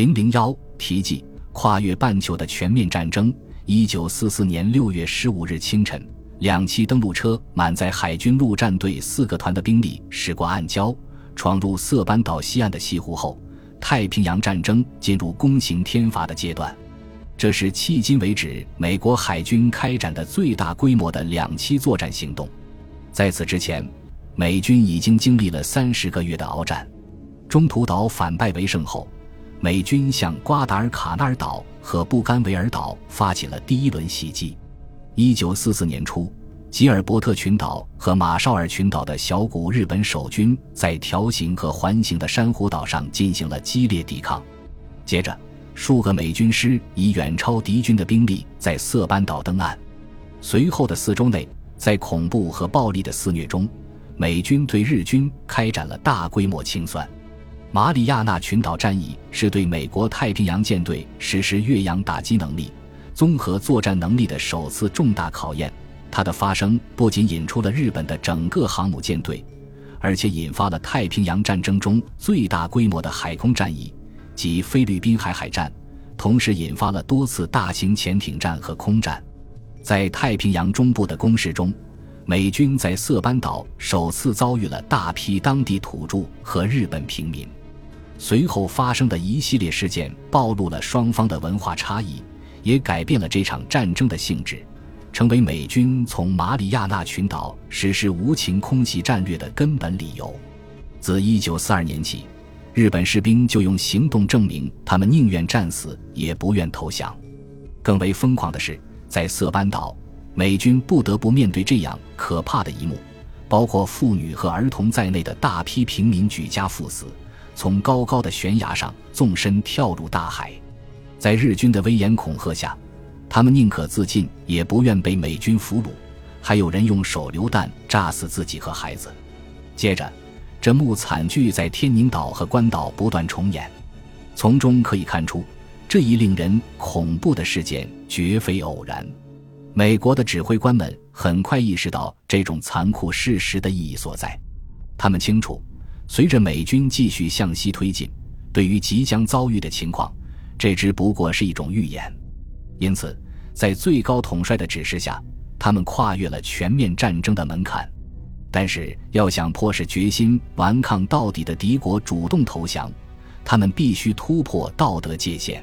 零零幺题记：跨越半球的全面战争。一九四四年六月十五日清晨，两栖登陆车满载海军陆战队四个团的兵力驶过暗礁，闯入色班岛西岸的西湖后，太平洋战争进入攻行天罚的阶段。这是迄今为止美国海军开展的最大规模的两栖作战行动。在此之前，美军已经经历了三十个月的鏖战。中途岛反败为胜后。美军向瓜达尔卡纳尔岛和布干维尔岛发起了第一轮袭击。一九四四年初，吉尔伯特群岛和马绍尔群岛的小股日本守军在条形和环形的珊瑚岛上进行了激烈抵抗。接着，数个美军师以远超敌军的兵力在色班岛登岸。随后的四周内，在恐怖和暴力的肆虐中，美军对日军开展了大规模清算。马里亚纳群岛战役是对美国太平洋舰队实施越洋打击能力、综合作战能力的首次重大考验。它的发生不仅引出了日本的整个航母舰队，而且引发了太平洋战争中最大规模的海空战役，即菲律宾海海战，同时引发了多次大型潜艇战和空战。在太平洋中部的攻势中，美军在色班岛首次遭遇了大批当地土著和日本平民。随后发生的一系列事件暴露了双方的文化差异，也改变了这场战争的性质，成为美军从马里亚纳群岛实施无情空袭战略的根本理由。自1942年起，日本士兵就用行动证明他们宁愿战死也不愿投降。更为疯狂的是，在色班岛，美军不得不面对这样可怕的一幕：包括妇女和儿童在内的大批平民举家赴死。从高高的悬崖上纵身跳入大海，在日军的威严恐吓下，他们宁可自尽，也不愿被美军俘虏。还有人用手榴弹炸死自己和孩子。接着，这幕惨剧在天宁岛和关岛不断重演。从中可以看出，这一令人恐怖的事件绝非偶然。美国的指挥官们很快意识到这种残酷事实的意义所在，他们清楚。随着美军继续向西推进，对于即将遭遇的情况，这只不过是一种预言。因此，在最高统帅的指示下，他们跨越了全面战争的门槛。但是，要想迫使决心顽抗到底的敌国主动投降，他们必须突破道德界限。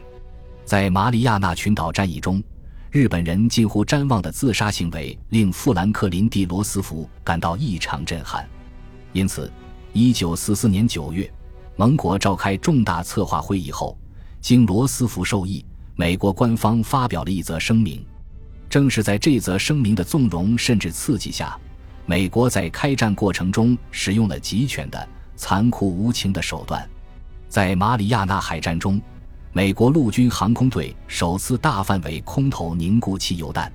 在马里亚纳群岛战役中，日本人近乎瞻望的自杀行为令富兰克林·蒂罗斯福感到异常震撼。因此。一九四四年九月，盟国召开重大策划会议后，经罗斯福授意，美国官方发表了一则声明。正是在这则声明的纵容甚至刺激下，美国在开战过程中使用了极权的、残酷无情的手段。在马里亚纳海战中，美国陆军航空队首次大范围空投凝固汽油弹。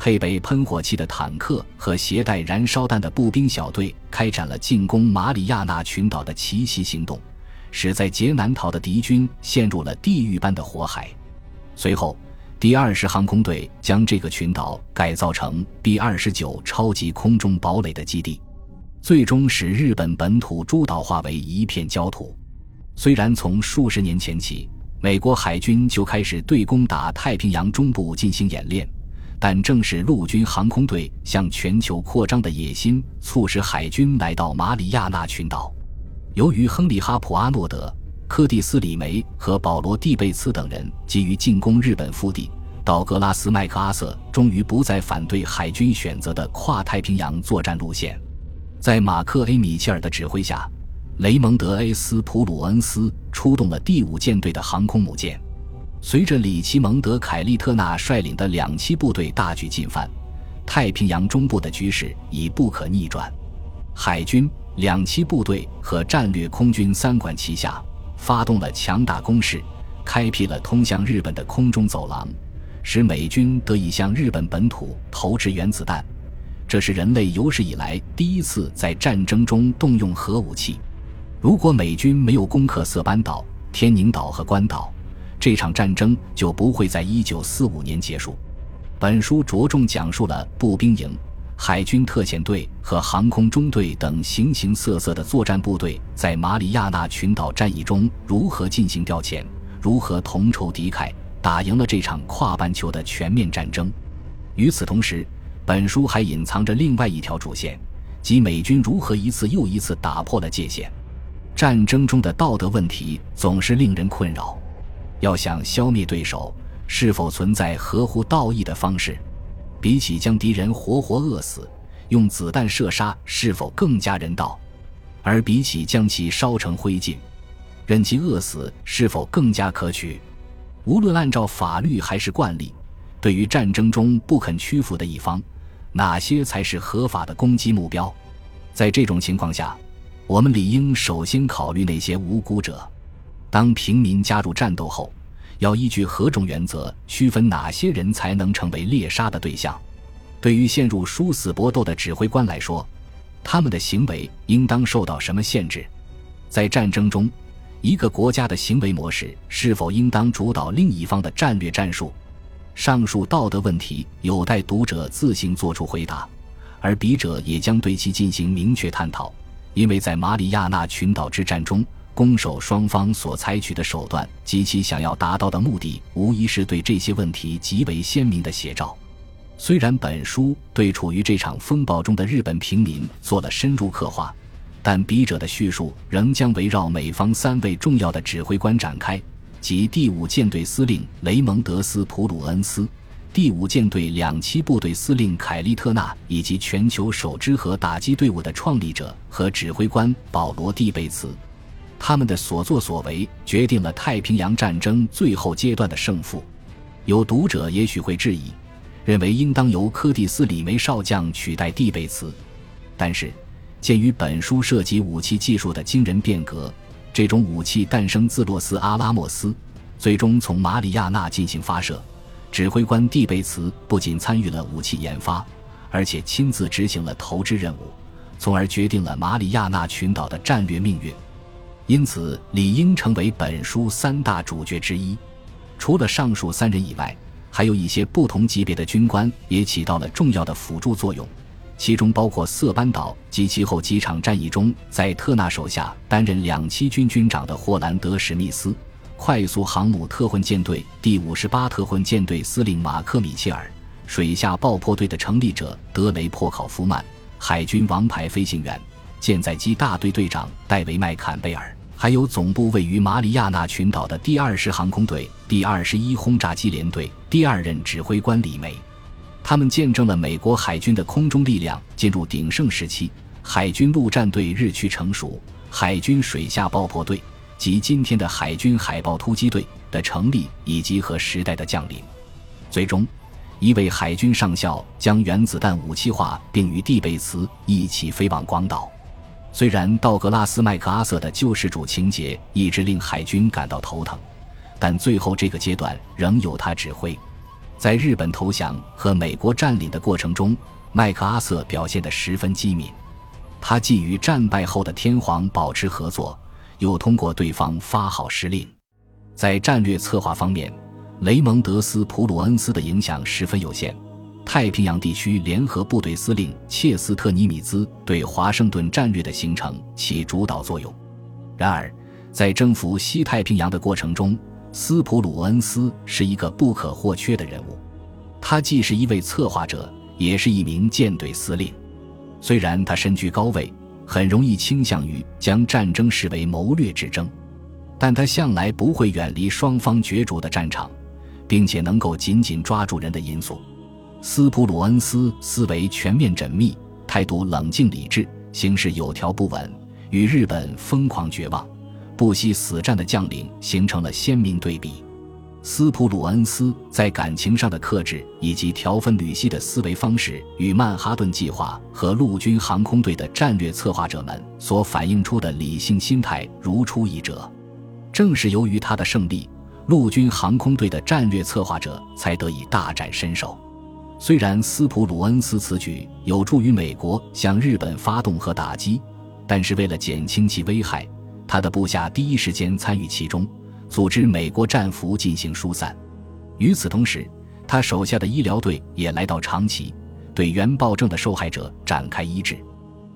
配备喷火器的坦克和携带燃烧弹的步兵小队开展了进攻马里亚纳群岛的奇袭行动，使在劫难逃的敌军陷入了地狱般的火海。随后，第二十航空队将这个群岛改造成 B 二十九超级空中堡垒的基地，最终使日本本土诸岛化为一片焦土。虽然从数十年前起，美国海军就开始对攻打太平洋中部进行演练。但正是陆军航空队向全球扩张的野心，促使海军来到马里亚纳群岛。由于亨利·哈普·阿诺德、柯蒂斯·李梅和保罗·蒂贝茨等人急于进攻日本腹地，道格拉斯·麦克阿瑟终于不再反对海军选择的跨太平洋作战路线。在马克 ·A· 米切尔的指挥下，雷蒙德 ·A· 斯普鲁恩斯出动了第五舰队的航空母舰。随着里奇蒙德·凯利特纳率领的两栖部队大举进犯，太平洋中部的局势已不可逆转。海军、两栖部队和战略空军三管齐下，发动了强大攻势，开辟了通向日本的空中走廊，使美军得以向日本本土投掷原子弹。这是人类有史以来第一次在战争中动用核武器。如果美军没有攻克色班岛、天宁岛和关岛，这场战争就不会在一九四五年结束。本书着重讲述了步兵营、海军特遣队和航空中队等形形色色的作战部队在马里亚纳群岛战役中如何进行调遣，如何同仇敌忾，打赢了这场跨半球的全面战争。与此同时，本书还隐藏着另外一条主线，即美军如何一次又一次打破了界限。战争中的道德问题总是令人困扰。要想消灭对手，是否存在合乎道义的方式？比起将敌人活活饿死，用子弹射杀是否更加人道？而比起将其烧成灰烬，任其饿死是否更加可取？无论按照法律还是惯例，对于战争中不肯屈服的一方，哪些才是合法的攻击目标？在这种情况下，我们理应首先考虑那些无辜者。当平民加入战斗后，要依据何种原则区分哪些人才能成为猎杀的对象？对于陷入殊死搏斗的指挥官来说，他们的行为应当受到什么限制？在战争中，一个国家的行为模式是否应当主导另一方的战略战术？上述道德问题有待读者自行作出回答，而笔者也将对其进行明确探讨。因为在马里亚纳群岛之战中，攻守双方所采取的手段及其想要达到的目的，无疑是对这些问题极为鲜明的写照。虽然本书对处于这场风暴中的日本平民做了深入刻画，但笔者的叙述仍将围绕美方三位重要的指挥官展开，即第五舰队司令雷蒙德斯·普鲁恩斯、第五舰队两栖部队司令凯利特纳，以及全球首支核打击队伍的创立者和指挥官保罗·蒂贝茨。他们的所作所为决定了太平洋战争最后阶段的胜负。有读者也许会质疑。认为应当由柯蒂斯·李梅少将取代蒂贝茨，但是，鉴于本书涉及武器技术的惊人变革，这种武器诞生自洛斯阿拉莫斯，最终从马里亚纳进行发射。指挥官蒂贝茨不仅参与了武器研发，而且亲自执行了投掷任务，从而决定了马里亚纳群岛的战略命运。因此，理应成为本书三大主角之一。除了上述三人以外。还有一些不同级别的军官也起到了重要的辅助作用，其中包括色班岛及其后几场战役中在特纳手下担任两栖军军长的霍兰德·史密斯，快速航母特混舰队第五十八特混舰队司令马克·米切尔，水下爆破队的成立者德雷·珀考夫曼，海军王牌飞行员舰载机大队队长戴维·麦坎贝尔。还有总部位于马里亚纳群岛的第二十航空队第二十一轰炸机联队第二任指挥官李梅，他们见证了美国海军的空中力量进入鼎盛时期，海军陆战队日趋成熟，海军水下爆破队及今天的海军海豹突击队的成立以及和时代的降临。最终，一位海军上校将原子弹武器化，并与蒂贝茨一起飞往广岛。虽然道格拉斯·麦克阿瑟的救世主情节一直令海军感到头疼，但最后这个阶段仍由他指挥。在日本投降和美国占领的过程中，麦克阿瑟表现得十分机敏。他既与战败后的天皇保持合作，又通过对方发号施令。在战略策划方面，雷蒙德斯·普鲁恩斯的影响十分有限。太平洋地区联合部队司令切斯特尼米兹对华盛顿战略的形成起主导作用。然而，在征服西太平洋的过程中，斯普鲁恩斯是一个不可或缺的人物。他既是一位策划者，也是一名舰队司令。虽然他身居高位，很容易倾向于将战争视为谋略之争，但他向来不会远离双方角逐的战场，并且能够紧紧抓住人的因素。斯普鲁恩斯思维全面缜密，态度冷静理智，行事有条不紊，与日本疯狂绝望、不惜死战的将领形成了鲜明对比。斯普鲁恩斯在感情上的克制以及条分缕析的思维方式，与曼哈顿计划和陆军航空队的战略策划者们所反映出的理性心态如出一辙。正是由于他的胜利，陆军航空队的战略策划者才得以大展身手。虽然斯普鲁恩斯此举有助于美国向日本发动核打击，但是为了减轻其危害，他的部下第一时间参与其中，组织美国战俘进行疏散。与此同时，他手下的医疗队也来到长崎，对原爆症的受害者展开医治。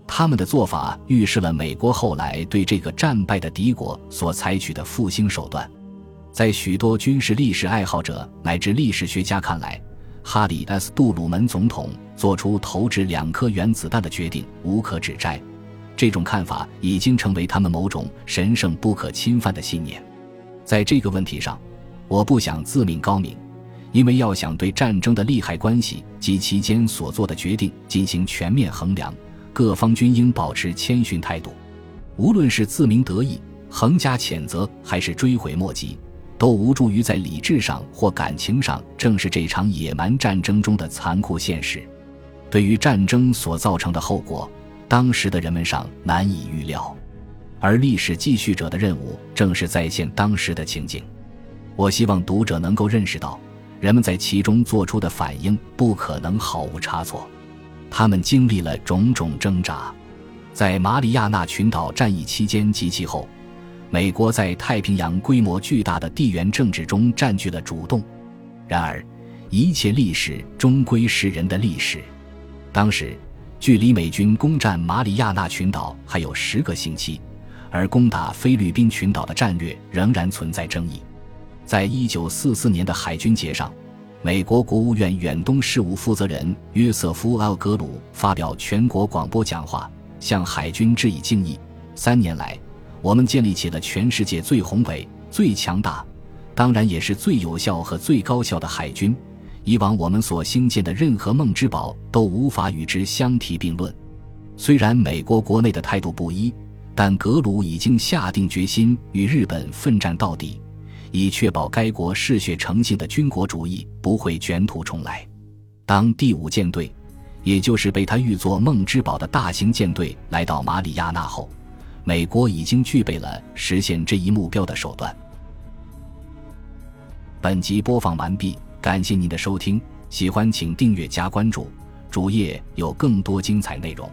他们的做法预示了美国后来对这个战败的敌国所采取的复兴手段。在许多军事历史爱好者乃至历史学家看来，哈里 ·S· 杜鲁门总统做出投掷两颗原子弹的决定无可指摘。这种看法已经成为他们某种神圣不可侵犯的信念。在这个问题上，我不想自命高明，因为要想对战争的利害关系及其间所做的决定进行全面衡量，各方均应保持谦逊态度。无论是自鸣得意、横加谴责，还是追悔莫及，都无助于在理智上或感情上正视这场野蛮战争中的残酷现实。对于战争所造成的后果。当时的人们尚难以预料，而历史继续者的任务正是再现当时的情景。我希望读者能够认识到，人们在其中做出的反应不可能毫无差错。他们经历了种种挣扎，在马里亚纳群岛战役期间及其后，美国在太平洋规模巨大的地缘政治中占据了主动。然而，一切历史终归是人的历史。当时。距离美军攻占马里亚纳群岛还有十个星期，而攻打菲律宾群岛的战略仍然存在争议。在一九四四年的海军节上，美国国务院远东事务负责人约瑟夫·奥格鲁发表全国广播讲话，向海军致以敬意。三年来，我们建立起了全世界最宏伟、最强大，当然也是最有效和最高效的海军。以往我们所兴建的任何梦之堡都无法与之相提并论。虽然美国国内的态度不一，但格鲁已经下定决心与日本奋战到底，以确保该国嗜血成性的军国主义不会卷土重来。当第五舰队，也就是被他誉作“梦之堡”的大型舰队来到马里亚纳后，美国已经具备了实现这一目标的手段。本集播放完毕。感谢您的收听，喜欢请订阅加关注，主页有更多精彩内容。